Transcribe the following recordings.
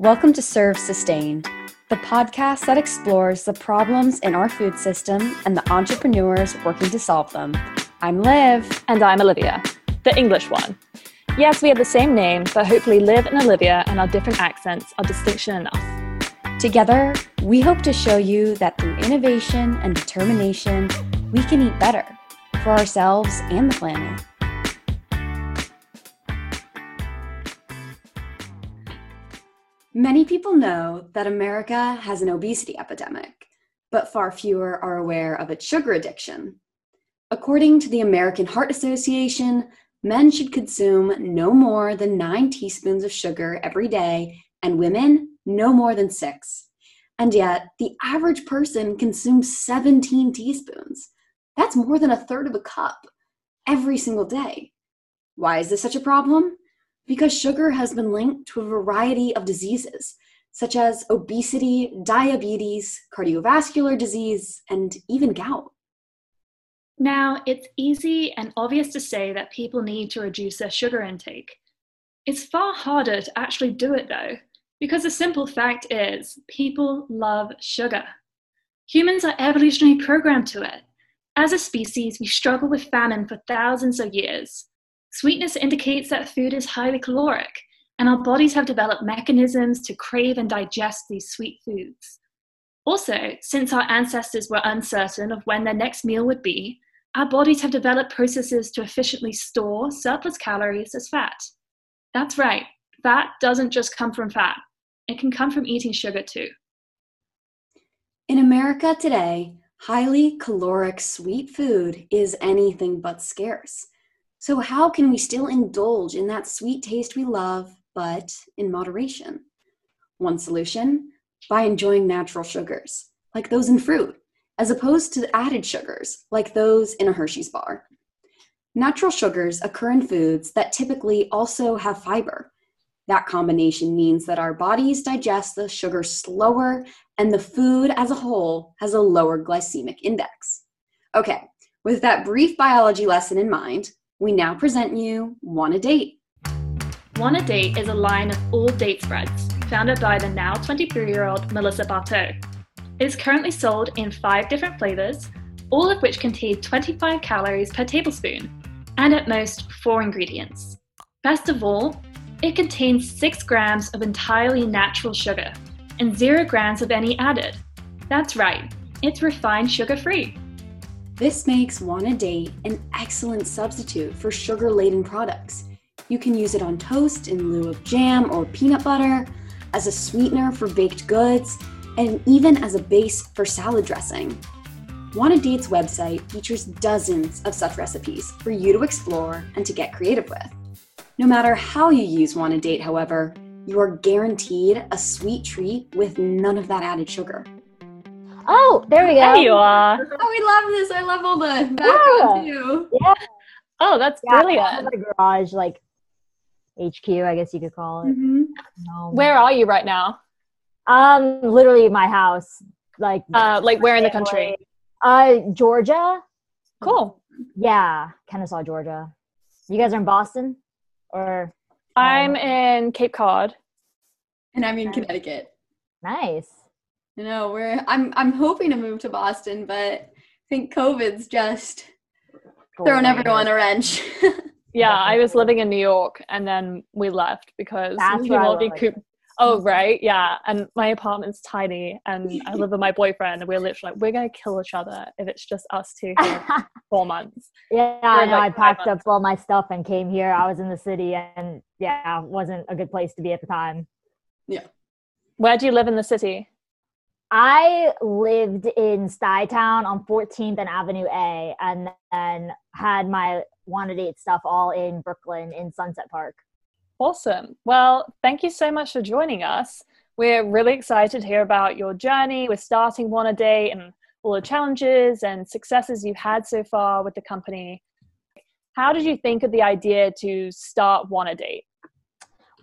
Welcome to Serve Sustain, the podcast that explores the problems in our food system and the entrepreneurs working to solve them. I'm Liv. And I'm Olivia, the English one. Yes, we have the same name, but hopefully Liv and Olivia and our different accents are distinction enough. Together, we hope to show you that through innovation and determination, we can eat better for ourselves and the planet. Many people know that America has an obesity epidemic, but far fewer are aware of its sugar addiction. According to the American Heart Association, men should consume no more than nine teaspoons of sugar every day, and women no more than six. And yet, the average person consumes 17 teaspoons. That's more than a third of a cup every single day. Why is this such a problem? Because sugar has been linked to a variety of diseases, such as obesity, diabetes, cardiovascular disease, and even gout. Now, it's easy and obvious to say that people need to reduce their sugar intake. It's far harder to actually do it though, because the simple fact is people love sugar. Humans are evolutionarily programmed to it. As a species, we struggle with famine for thousands of years. Sweetness indicates that food is highly caloric, and our bodies have developed mechanisms to crave and digest these sweet foods. Also, since our ancestors were uncertain of when their next meal would be, our bodies have developed processes to efficiently store surplus calories as fat. That's right, fat doesn't just come from fat, it can come from eating sugar too. In America today, highly caloric sweet food is anything but scarce. So, how can we still indulge in that sweet taste we love, but in moderation? One solution by enjoying natural sugars, like those in fruit, as opposed to added sugars, like those in a Hershey's bar. Natural sugars occur in foods that typically also have fiber. That combination means that our bodies digest the sugar slower and the food as a whole has a lower glycemic index. Okay, with that brief biology lesson in mind, we now present you Wanna Date. Wanna Date is a line of all date spreads founded by the now 23 year old Melissa Bartow. It is currently sold in five different flavors, all of which contain 25 calories per tablespoon, and at most four ingredients. Best of all, it contains 6 grams of entirely natural sugar and 0 grams of any added. That's right, it's refined sugar free. This makes Date an excellent substitute for sugar laden products. You can use it on toast in lieu of jam or peanut butter, as a sweetener for baked goods, and even as a base for salad dressing. Wanna Date's website features dozens of such recipes for you to explore and to get creative with. No matter how you use Want a Date, however, you are guaranteed a sweet treat with none of that added sugar. Oh, there we go. There you are. Oh, we love this. I love all the background Yeah. too. Yeah, Oh, that's yeah, brilliant. The garage, like HQ, I guess you could call it. Mhm. Um, Where are you right now? Um, literally my house, like Uh, like where in the country? uh, Georgia. Cool. Yeah, Kennesaw, Georgia. You guys are in Boston, or I'm in Cape Cod. And I'm in Connecticut. nice. I know we're. I'm. I'm hoping to move to Boston, but I think COVID's just throwing everyone a wrench. Yeah, I was living in New York and then we left because That's we where won't be live. coop- Oh, right. Yeah. And my apartment's tiny and I live with my boyfriend and we're literally like, we're going to kill each other if it's just us two here for four months. yeah, I know. like I five packed up all my stuff and came here. I was in the city, and yeah, wasn't a good place to be at the time. Yeah. Where do you live in the city? I lived in Stuytown on 14th and Avenue A, and then had my wanna date stuff all in Brooklyn in Sunset Park. Awesome. Well, thank you so much for joining us. We're really excited to hear about your journey with starting Wanna Date and all the challenges and successes you've had so far with the company. How did you think of the idea to start Wanna Date?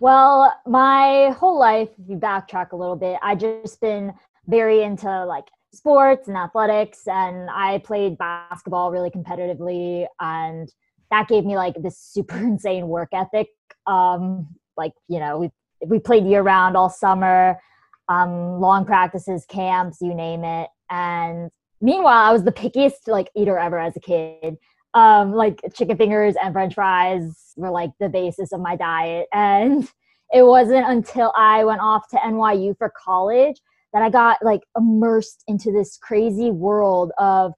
Well, my whole life, if you backtrack a little bit, I just been very into like sports and athletics, and I played basketball really competitively, and that gave me like this super insane work ethic. Um, like you know, we we played year round all summer, um, long practices, camps, you name it. And meanwhile, I was the pickiest like eater ever as a kid. Um, like chicken fingers and French fries were like the basis of my diet, and it wasn't until I went off to NYU for college that I got like immersed into this crazy world of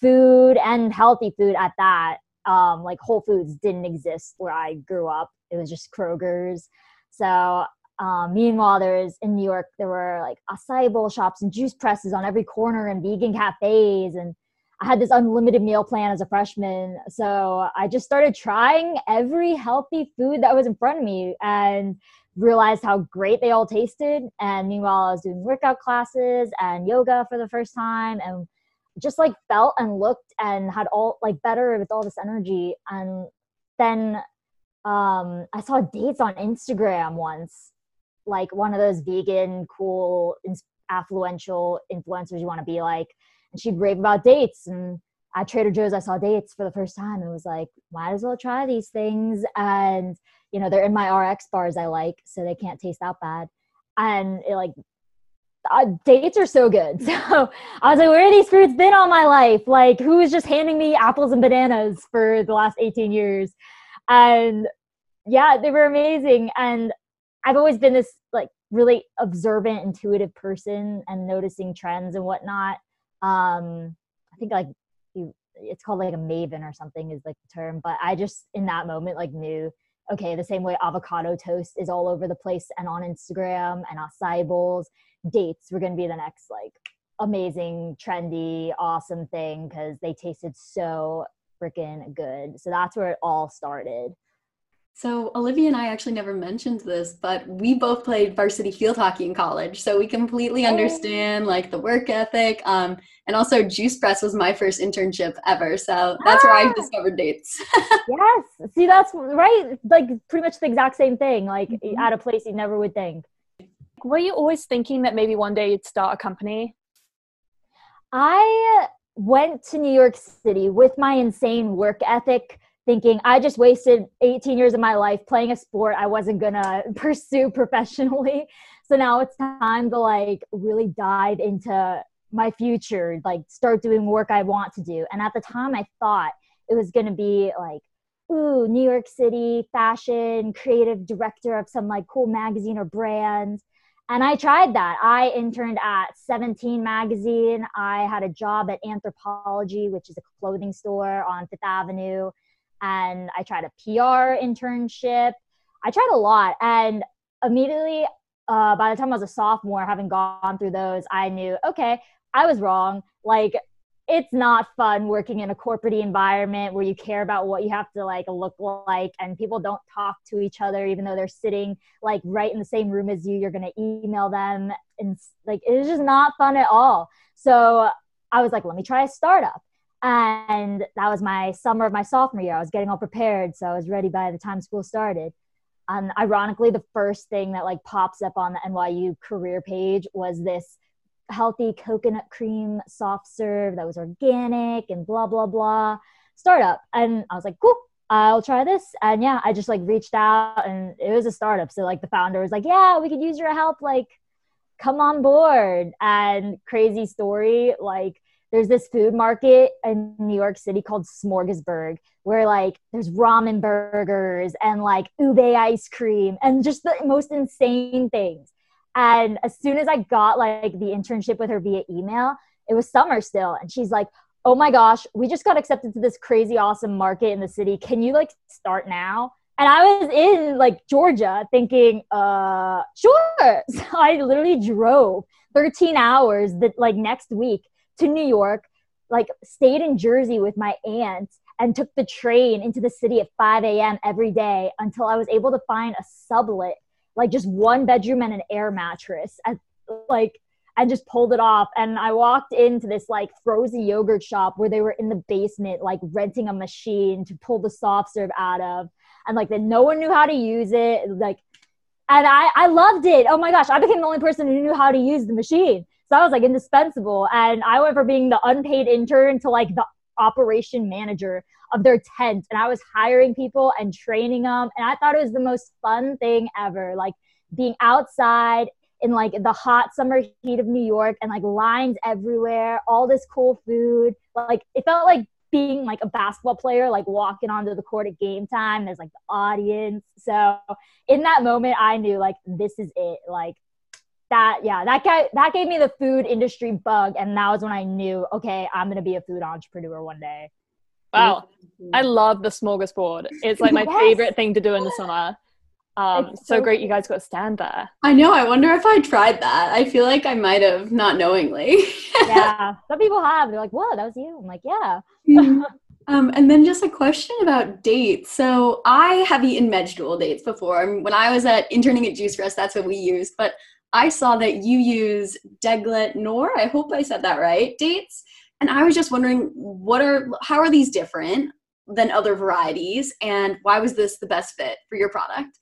food and healthy food at that. Um, like Whole Foods didn't exist where I grew up. It was just Kroger's. So um, meanwhile, there's in New York, there were like acai bowl shops and juice presses on every corner and vegan cafes. And I had this unlimited meal plan as a freshman. So I just started trying every healthy food that was in front of me and realized how great they all tasted. And meanwhile, I was doing workout classes and yoga for the first time and just like felt and looked and had all like better with all this energy. And then um, I saw dates on Instagram once, like one of those vegan, cool, affluential influencers you want to be like. And she'd rave about dates. And at Trader Joe's, I saw dates for the first time and was like, might as well try these things. And you know they're in my rx bars i like so they can't taste that bad. And it, like uh, dates are so good. So i was like where are these fruits been all my life? Like who is just handing me apples and bananas for the last 18 years? And yeah they were amazing. And i've always been this like really observant intuitive person and noticing trends and whatnot. Um i think like it's called like a maven or something is like the term but i just in that moment like knew okay, the same way avocado toast is all over the place and on Instagram and acai bowls, dates were going to be the next like amazing, trendy, awesome thing because they tasted so freaking good. So that's where it all started. So Olivia and I actually never mentioned this, but we both played varsity field hockey in college, so we completely oh. understand like the work ethic. Um, and also, Juice Press was my first internship ever, so that's ah. where I ah! discovered dates. yes, see, that's right. Like pretty much the exact same thing. Like mm-hmm. at a place you never would think. Were you always thinking that maybe one day you'd start a company? I went to New York City with my insane work ethic thinking I just wasted 18 years of my life playing a sport I wasn't gonna pursue professionally. So now it's time to like really dive into my future, like start doing work I want to do. And at the time, I thought it was gonna be like, ooh, New York City fashion, creative director of some like cool magazine or brand. And I tried that. I interned at 17 magazine. I had a job at Anthropologie, which is a clothing store on Fifth Avenue and I tried a PR internship. I tried a lot. And immediately, uh, by the time I was a sophomore, having gone through those, I knew, okay, I was wrong. Like, it's not fun working in a corporate environment where you care about what you have to like look like and people don't talk to each other even though they're sitting like right in the same room as you you're going to email them and like it's just not fun at all so i was like let me try a startup and that was my summer of my sophomore year. I was getting all prepared, so I was ready by the time school started. And ironically, the first thing that like pops up on the NYU career page was this healthy coconut cream soft serve that was organic and blah blah blah startup. And I was like, cool, I'll try this. And yeah, I just like reached out and it was a startup. So like the founder was like, yeah, we could use your help. Like, come on board. And crazy story, like there's this food market in New York City called Smorgasburg, where like there's ramen burgers and like ube ice cream and just the most insane things. And as soon as I got like the internship with her via email, it was summer still. And she's like, oh my gosh, we just got accepted to this crazy awesome market in the city. Can you like start now? And I was in like Georgia thinking, uh, sure. So I literally drove 13 hours that like next week to New York, like stayed in Jersey with my aunt and took the train into the city at 5 a.m. every day until I was able to find a sublet, like just one bedroom and an air mattress at like and just pulled it off. And I walked into this like frozen yogurt shop where they were in the basement, like renting a machine to pull the soft serve out of. And like that no one knew how to use it. Like and I, I loved it. Oh my gosh, I became the only person who knew how to use the machine. So I was like indispensable. And I went from being the unpaid intern to like the operation manager of their tent and I was hiring people and training them. And I thought it was the most fun thing ever. Like being outside in like the hot summer heat of New York and like lines everywhere, all this cool food. Like it felt like being like a basketball player, like walking onto the court at game time. There's like the audience. So in that moment, I knew like this is it. Like that, yeah, that guy that gave me the food industry bug, and that was when I knew, okay, I'm gonna be a food entrepreneur one day. Wow, I love the Smorgasburg. It's like my yes. favorite thing to do in the summer. Um, so, so great you guys got to stand there. I know. I wonder if I tried that. I feel like I might have not knowingly. yeah, some people have. They're like, "Whoa, that was you." I'm like, "Yeah." Mm-hmm. Um, and then just a question about dates. So I have eaten Medjool dates before. When I was at interning at Juice Press, that's what we used. But I saw that you use Deglet Noor. I hope I said that right. Dates, and I was just wondering, what are how are these different than other varieties, and why was this the best fit for your product?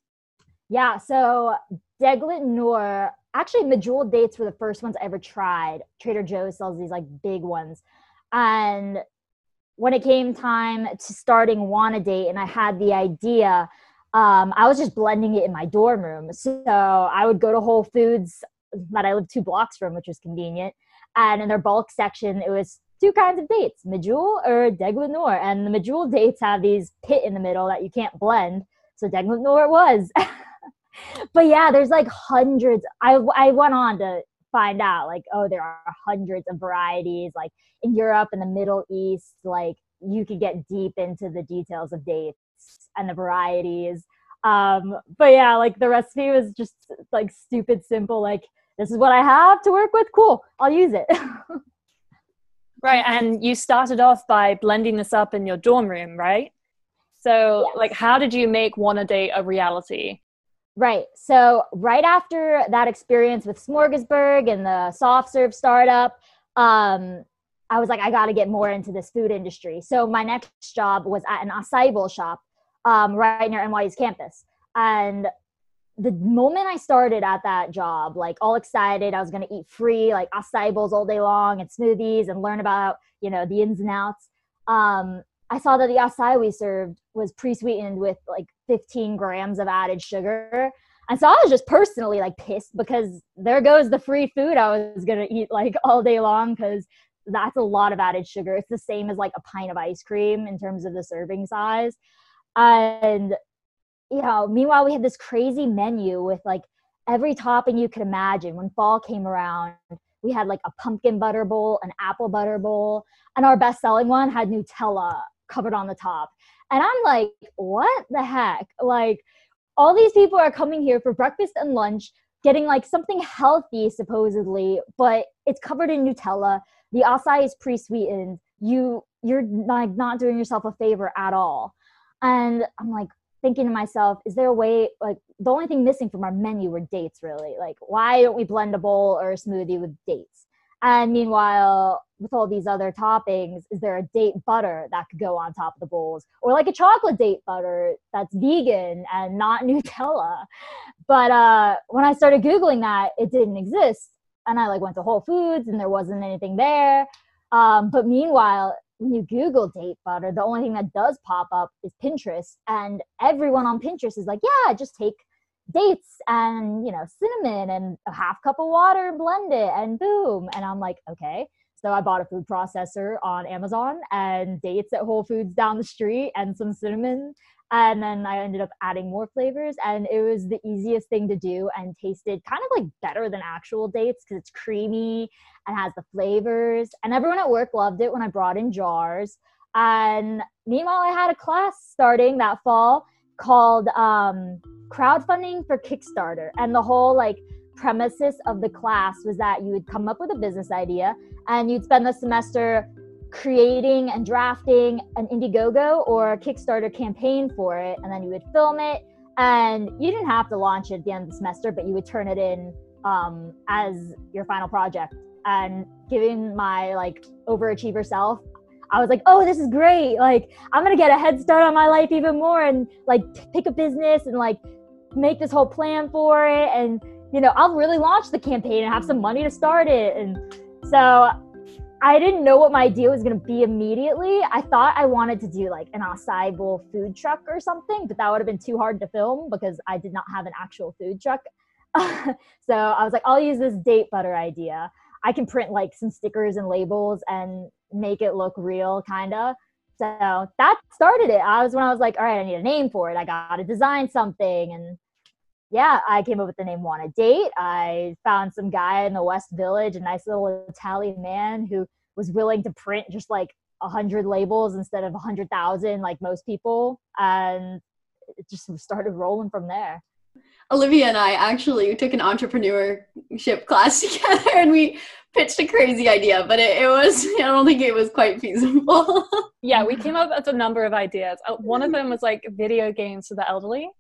Yeah, so Deglet Noor, actually Medjool dates were the first ones I ever tried. Trader Joe's sells these like big ones. And when it came time to starting Wanna Date and I had the idea, um, I was just blending it in my dorm room. So I would go to Whole Foods that I lived two blocks from, which was convenient. And in their bulk section, it was two kinds of dates, Medjool or Deglet Noor. And the Medjool dates have these pit in the middle that you can't blend. So Deglet Noor it was. but yeah, there's like hundreds. I I went on to find out like oh there are hundreds of varieties like in Europe and the Middle East like you could get deep into the details of dates and the varieties. Um, but yeah, like the recipe was just like stupid simple. Like this is what I have to work with. Cool, I'll use it. right, and you started off by blending this up in your dorm room, right? So, yes. like, how did you make Wanna Date a reality? Right. So right after that experience with Smorgasburg and the soft serve startup, um, I was like, I got to get more into this food industry. So my next job was at an acai bowl shop um, right near NYU's campus. And the moment I started at that job, like all excited, I was going to eat free, like acai bowls all day long and smoothies and learn about, you know, the ins and outs. Um, I saw that the acai we served was pre-sweetened with like 15 grams of added sugar. And so I was just personally like pissed because there goes the free food I was gonna eat like all day long because that's a lot of added sugar. It's the same as like a pint of ice cream in terms of the serving size. And you know, meanwhile we had this crazy menu with like every topping you could imagine. When fall came around, we had like a pumpkin butter bowl, an apple butter bowl, and our best selling one had Nutella covered on the top. And I'm like, what the heck? Like, all these people are coming here for breakfast and lunch, getting like something healthy, supposedly, but it's covered in Nutella. The acai is pre-sweetened. You you're like not doing yourself a favor at all. And I'm like thinking to myself, is there a way like the only thing missing from our menu were dates really? Like why don't we blend a bowl or a smoothie with dates? And meanwhile, with all these other toppings, is there a date butter that could go on top of the bowls? Or like a chocolate date butter that's vegan and not Nutella? But uh, when I started Googling that, it didn't exist. And I like went to Whole Foods and there wasn't anything there. Um, but meanwhile, when you Google date butter, the only thing that does pop up is Pinterest. And everyone on Pinterest is like, yeah, just take dates and you know cinnamon and a half cup of water and blend it and boom and i'm like okay so i bought a food processor on amazon and dates at whole foods down the street and some cinnamon. And then i ended up adding more flavors and it was the easiest thing to do and tasted kind of like better than actual dates because it's creamy and has the flavors. And everyone at work loved it when i brought in jars. And meanwhile i had a class starting that fall called um, crowdfunding for Kickstarter. And the whole like premises of the class was that you would come up with a business idea and you'd spend the semester creating and drafting an Indiegogo or Kickstarter campaign for it. And then you would film it. And you didn't have to launch it at the end of the semester, but you would turn it in um, as your final project. And giving my like overachiever self, I was like, oh, this is great. Like, I'm to get a head start on my life even more and like pick a business and like make this whole plan for it. And, you know, I'll really launch the campaign and have some money to start it. And so I didn't know what my idea was going to be immediately. I thought I wanted to do like an acai bowl food truck or something, but that would have been too hard to film because I did not have an actual food truck. so I was like, I'll use this date butter idea. I can print like some stickers and labels and make it look real, kind of. So that started it. I was when I was like, all right, I need a name for it. I got to design something. And yeah, I came up with the name Wanna Date. I found some guy in the West Village, a nice little Italian man who was willing to print just like a hundred labels instead of a hundred thousand, like most people. And it just started rolling from there. Olivia and I actually took an entrepreneurship class together and we pitched a crazy idea, but it, it was, I don't think it was quite feasible. yeah, we came up with a number of ideas. Uh, one of them was like video games for the elderly.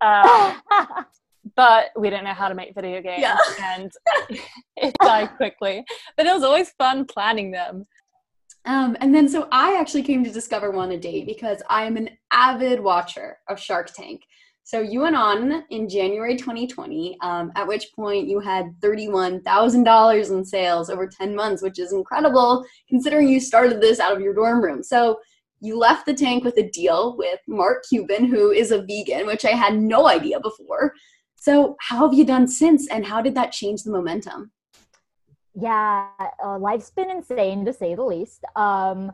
Um, but we didn't know how to make video games yeah. and it died quickly. But it was always fun planning them. Um, and then so I actually came to discover Wanna Date because I am an avid watcher of Shark Tank. So you went on in January 2020, um, at which point you had $31,000 in sales over 10 months, which is incredible considering you started this out of your dorm room. So you left the tank with a deal with Mark Cuban, who is a vegan, which I had no idea before. So, how have you done since, and how did that change the momentum? Yeah, uh, life's been insane to say the least. Um,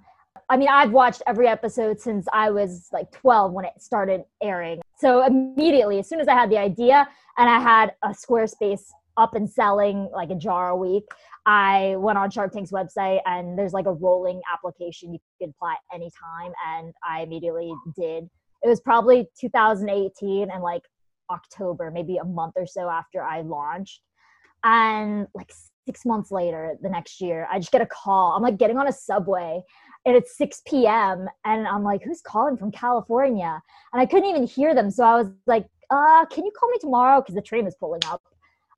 I mean, I've watched every episode since I was like 12 when it started airing. So immediately, as soon as I had the idea and I had a Squarespace up and selling like a jar a week, I went on Shark Tank's website and there's like a rolling application you can apply anytime. And I immediately did. It was probably 2018 and like October, maybe a month or so after I launched. And like six months later, the next year, I just get a call. I'm like getting on a subway and it's 6 p.m. and I'm like, who's calling from California? And I couldn't even hear them. So I was like, uh, can you call me tomorrow? Because the train was pulling up.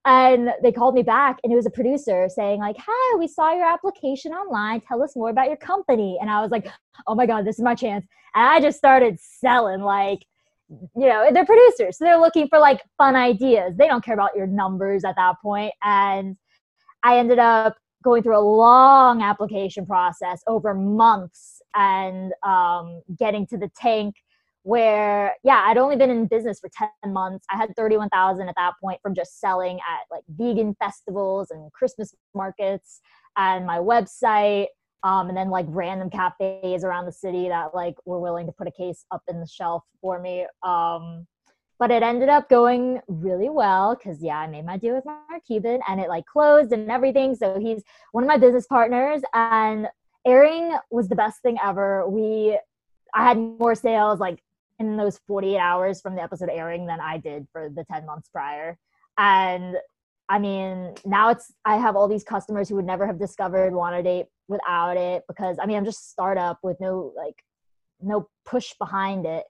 And they called me back and it was a producer saying, like, hi, we saw your application online. Tell us more about your company. And I was like, oh my God, this is my chance. And I just started selling like, you know, they're producers. So they're looking for like fun ideas. They don't care about your numbers at that point. And I ended up going through a long application process over months and um, getting to the tank where yeah i'd only been in business for 10 months. I had 31000 at that point from just selling at like vegan festivals and christmas markets and my website um, and then like random cafes around the city that like were willing to put a case up in the shelf for me um, but it ended up going really well because yeah i made my deal with mark cuban and it like closed and everything. So he's one of my business partners and airing was the best thing ever. We i had more sales like in those 48 hours from the episode airing than i did for the 10 months prior. And i mean now it's i have all these customers who would never have discovered wanna date without it because i mean i'm just startup with no like no push behind it.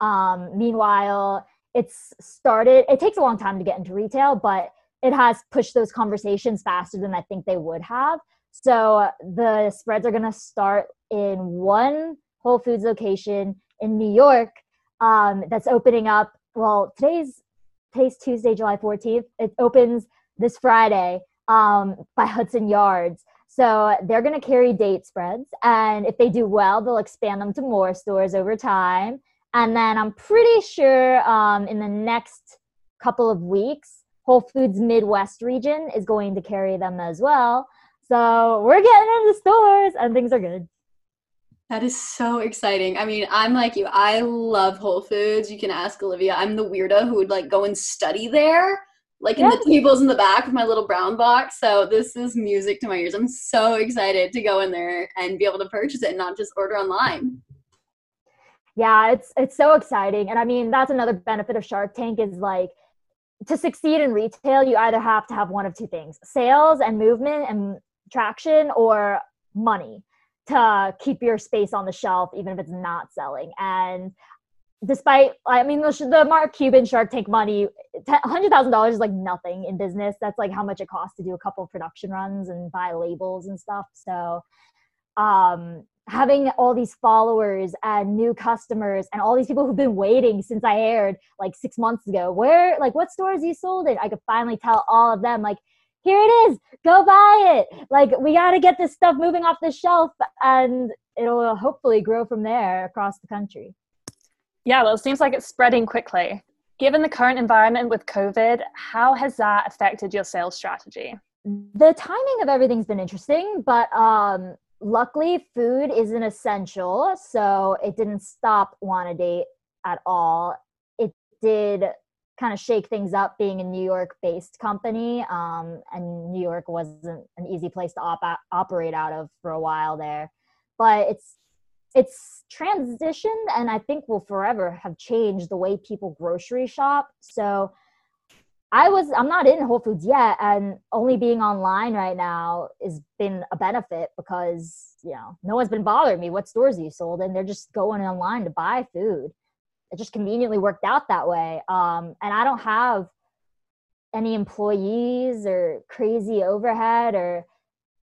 Um meanwhile it's started it takes a long time to get into retail but it has pushed those conversations faster than i think they would have. So the spreads are going to start in one whole foods location in new york um, that's opening up well today's today's tuesday july 14th it opens this friday um, by hudson yards so they're going to carry date spreads and if they do well they'll expand them to more stores over time and then I'm pretty sure um, in the next couple of weeks, Whole Foods Midwest region is going to carry them as well. So we're getting into stores and things are good. That is so exciting. I mean, I'm like you. I love Whole Foods. You can ask Olivia. I'm the weirdo who would like go and study there, like in the tables in the back with my little brown box. So this is music to my ears. I'm so excited to go in there and be able to purchase it and not just order online yeah it's it's so exciting and i mean that's another benefit of shark tank is like to succeed in retail you either have to have one of two things sales and movement and traction or money to keep your space on the shelf even if it's not selling and despite i mean the, the mark cuban shark tank money $100000 is like nothing in business that's like how much it costs to do a couple production runs and buy labels and stuff so um having all these followers and new customers and all these people who've been waiting since I aired like six months ago. Where, like, what stores you sold it? I could finally tell all of them, like, here it is. Go buy it. Like we got to get this stuff moving off the shelf, and it'll hopefully grow from there across the country. Yeah, well, it seems like it's spreading quickly. Given the current environment with COVID, how has that affected your sales strategy? The timing of everything's been interesting, but um, luckily, food is an essential, so it didn't stop Wanna Date at all. It did kind of shake things up being a New York based company. Um, and New York wasn't an easy place to op- operate out of for a while there. But it's it's transitioned and I think will forever have changed the way people grocery shop. So I was I'm not in Whole Foods yet and only being online right now has been a benefit because you know no one's been bothering me what stores you sold and they're just going online to buy food it just conveniently worked out that way. Um, and I don't have any employees or crazy overhead or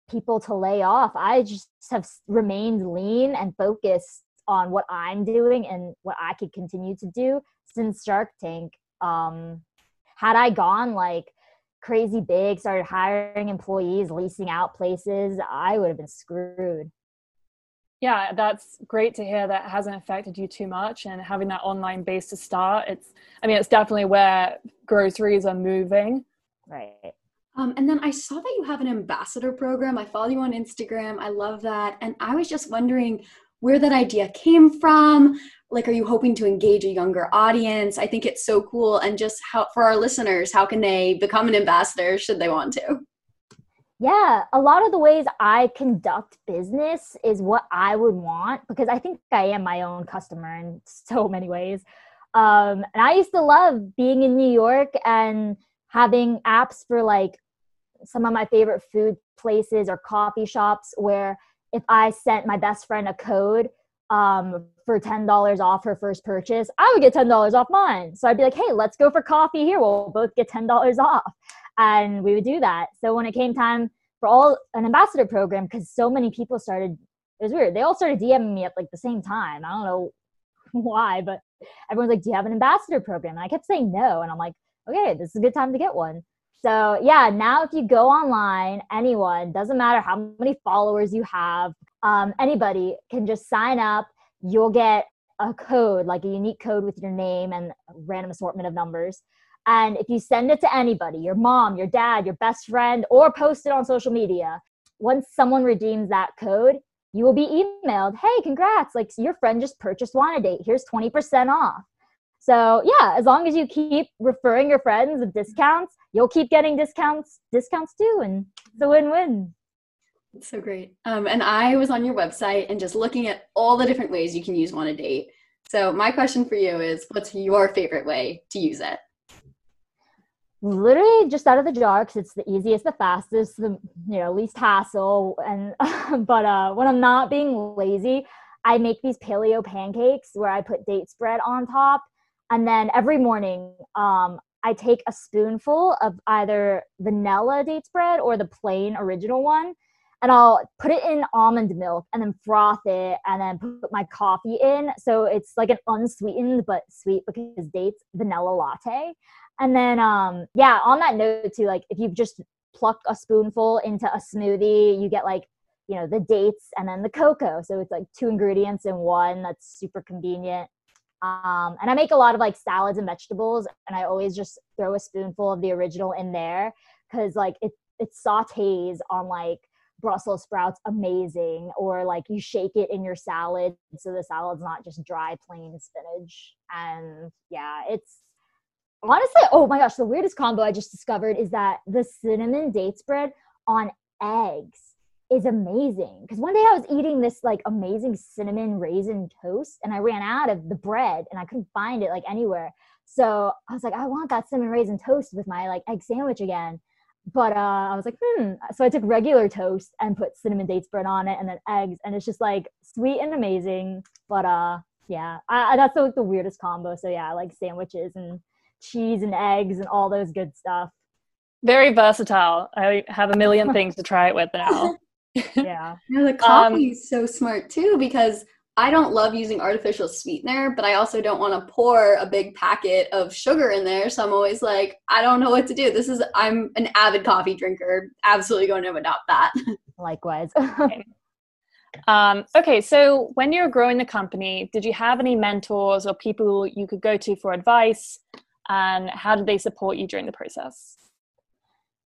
people to lay off. I just have remained lean and focused on what I'm doing and what I could continue to do since Shark Tank. Um, had I gone like crazy big, started hiring employees, leasing out places, I would have been screwed yeah that's great to hear that hasn't affected you too much and having that online base to start it's i mean it's definitely where groceries are moving. Right. Um, and then i saw that you have an ambassador program. I follow you on instagram. I love that. And i was just wondering where that idea came from. Like are you hoping to engage a younger audience? I think it's so cool. And just how for our listeners how can they become an ambassador should they want to yeah, a lot of the ways I conduct business is what I would want because I think I am my own customer in so many ways. Um, and I used to love being in New York and having apps for like some of my favorite food places or coffee shops where if I sent my best friend a code um, for $10 off her first purchase, I would get $10 off mine. So I'd be like, hey, let's go for coffee here. We'll both get $10 off and we would do that. So when it came time for all an ambassador program, because so many people started, it was weird. They all started DMing me at like the same time. I don't know why, but everyone's like, "Do you have an ambassador program?" And I kept saying no, and I'm like, "Okay, this is a good time to get one." So yeah, now if you go online, anyone doesn't matter how many followers you have, um, anybody can just sign up. You'll get a code, like a unique code with your name and random assortment of numbers. And if you send it to anybody, your mom, your dad, your best friend, or post it on social media, once someone redeems that code, you will be emailed, hey, congrats, like your friend just purchased Wanna Date. Here's 20% off. So yeah, as long as you keep referring your friends with discounts, you'll keep getting discounts, discounts too, and it's a win-win. so great. Um, and I was on your website and just looking at all the different ways you can use Wanna Date. So my question for you is, what's your favorite way to use it? Literally just out of the jar because it's the easiest the fastest the you know least hassle and but uh when i'm not being lazy i make these paleo pancakes where i put date spread on top and then every morning um i take a spoonful of either vanilla date spread or the plain original one and I'll put it in almond milk and then froth it and then put my coffee in. So it's like an unsweetened but sweet because dates vanilla latte. And then, um, yeah, on that note too, like if you just pluck a spoonful into a smoothie, you get like, you know, the dates and then the cocoa. So it's like two ingredients in one. That's super convenient. Um, and I make a lot of like salads and vegetables, and I always just throw a spoonful of the original in there because like it it sautés on like Brussels sprouts amazing, or like you shake it in your salad so the salad's not just dry plain spinach. And yeah, it's honestly, oh my gosh, the weirdest combo I just discovered is that the cinnamon date spread on eggs is amazing. Because one day I was eating this like amazing cinnamon raisin toast and I ran out of the bread and I couldn't find it like anywhere. So I was like, I want that cinnamon raisin toast with my like egg sandwich again. But uh, I was like, hmm. So I took regular toast and put cinnamon date spread on it and then eggs. And it's just like sweet and amazing. But uh, yeah, I, that's the, the weirdest combo. So yeah, I like sandwiches and cheese and eggs and all those good stuff. Very versatile. I have a million things to try it with now. yeah. You know, the coffee um, is so smart too because I don't love using artificial sweetener, but I also don't want to pour a big packet of sugar in there. So I'm always like, I don't know what to do. This is, I'm an avid coffee drinker. Absolutely going to adopt that. Likewise. okay. Um, okay, so when you were growing the company, did you have any mentors or people you could go to for advice? And how did they support you during the process?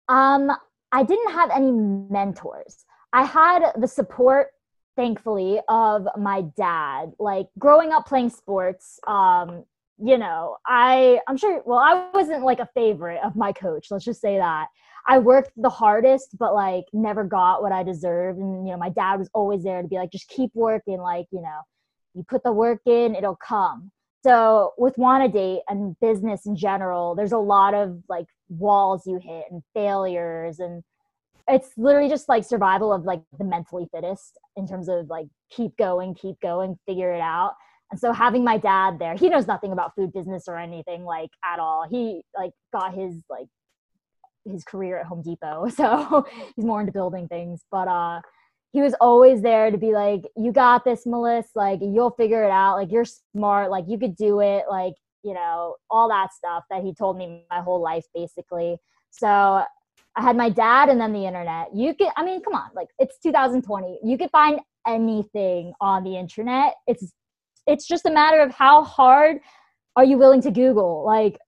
Um, I didn't have any mentors. I had the support thankfully of my dad like growing up playing sports um you know i i'm sure well i wasn't like a favorite of my coach let's just say that i worked the hardest but like never got what i deserved and you know my dad was always there to be like just keep working like you know you put the work in it'll come so with wanna date and business in general there's a lot of like walls you hit and failures and it's literally just like survival of like the mentally fittest in terms of like keep going keep going figure it out. And so having my dad there he knows nothing about food business or anything like at all. He like got his like his career at home depot so he's more into building things. But uh he was always there to be like you got this melissa like you'll figure it out like you're smart like you could do it like you know all that stuff that he told me my whole life basically so I had my dad and then the internet. You could, I mean, come on, like it's 2020. You could find anything on the internet. It's it's just a matter of how hard are you willing to Google. Like,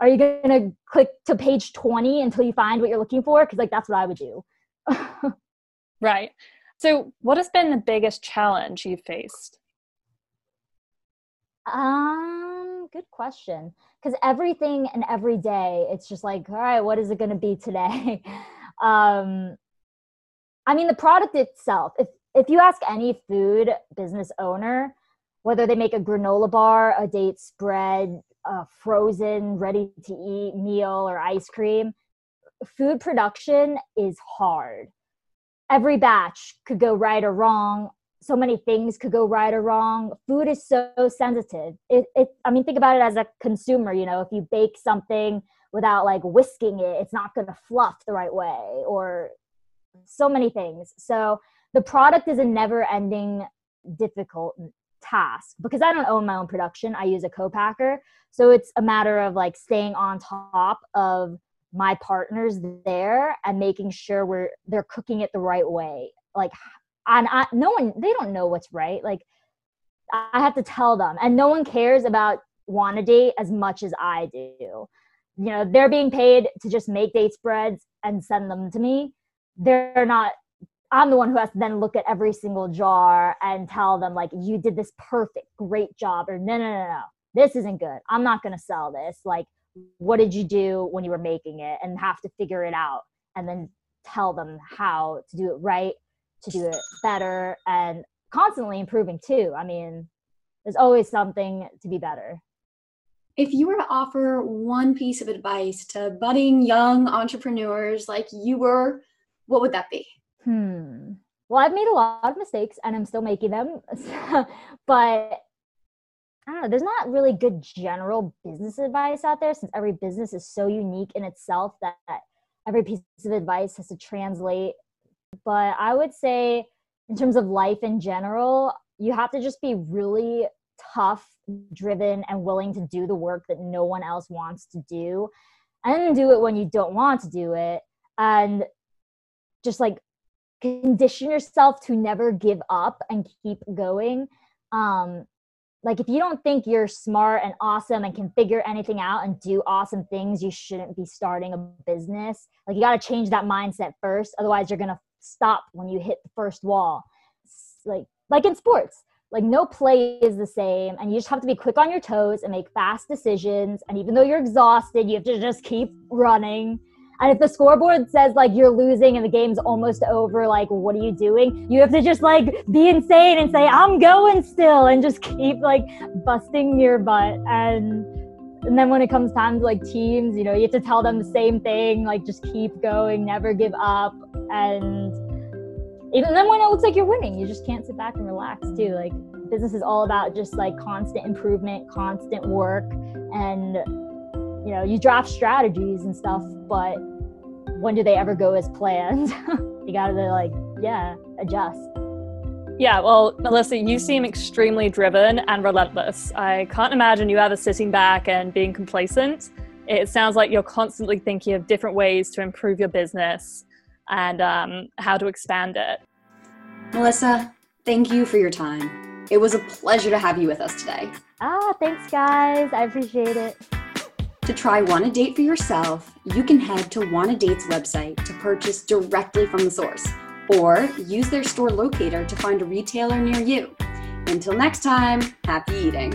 are you gonna click to page 20 until you find what you're looking for? Because like that's what I would do. right. So, what has been the biggest challenge you've faced? Um, good question because everything and every day it's just like all right what is it going to be today um i mean the product itself if if you ask any food business owner whether they make a granola bar a date spread a frozen ready to eat meal or ice cream food production is hard every batch could go right or wrong so many things could go right or wrong. Food is so sensitive. It, it, I mean, think about it as a consumer. You know, if you bake something without like whisking it, it's not going to fluff the right way, or so many things. So the product is a never-ending, difficult task because I don't own my own production. I use a co-packer, so it's a matter of like staying on top of my partners there and making sure we're they're cooking it the right way. Like and I, no one they don't know what's right. Like i have to tell them. And no one cares about wanna date as much as i do. You know they're being paid to just make date spreads and send them to me. They're not i'm the one who has to then look at every single jar and tell them like you did this perfect great job or no no no no this isn't good. I'm not going to sell this. Like what did you do when you were making it and have to figure it out and then tell them how to do it right to do it better and constantly improving too. I mean, there's always something to be better. If you were to offer one piece of advice to budding young entrepreneurs like you were, what would that be? Hmm. Well, I've made a lot of mistakes and I'm still making them. but I don't know, there's not really good general business advice out there since every business is so unique in itself that every piece of advice has to translate but I would say, in terms of life in general, you have to just be really tough, driven, and willing to do the work that no one else wants to do, and do it when you don't want to do it, and just like condition yourself to never give up and keep going. Um, like if you don't think you're smart and awesome and can figure anything out and do awesome things you shouldn't be starting a business. Like you got to change that mindset first otherwise you're to stop when you hit the first wall. Like like in sports like no play is the same and you just have to be quick on your toes and make fast decisions and even though you're exhausted you have to just keep running and if the scoreboard says like you're losing and the game's almost over like what are you doing? You have to just like be insane and say i'm going still and just keep like busting your butt. And and then when it comes time to like teams you know you have to tell them the same thing like just keep going never give up. And even then when it looks like you're winning you just can't sit back and relax too. Like business is all about just like constant improvement constant work. And you know you draft strategies and stuff but when do they ever go as planned you gotta like yeah adjust Yeah, well, Melissa, you seem extremely driven and relentless. I can't imagine you ever sitting back and being complacent. It sounds like you're constantly thinking of different ways to improve your business and um, how to expand it. Melissa, thank you for your time. It was a pleasure to have you with us today. Ah, thanks, guys. I appreciate it. To try Wanna Date for yourself, you can head to Wanna Date's website to purchase directly from the source or use their store locator to find a retailer near you. Until next time, happy eating.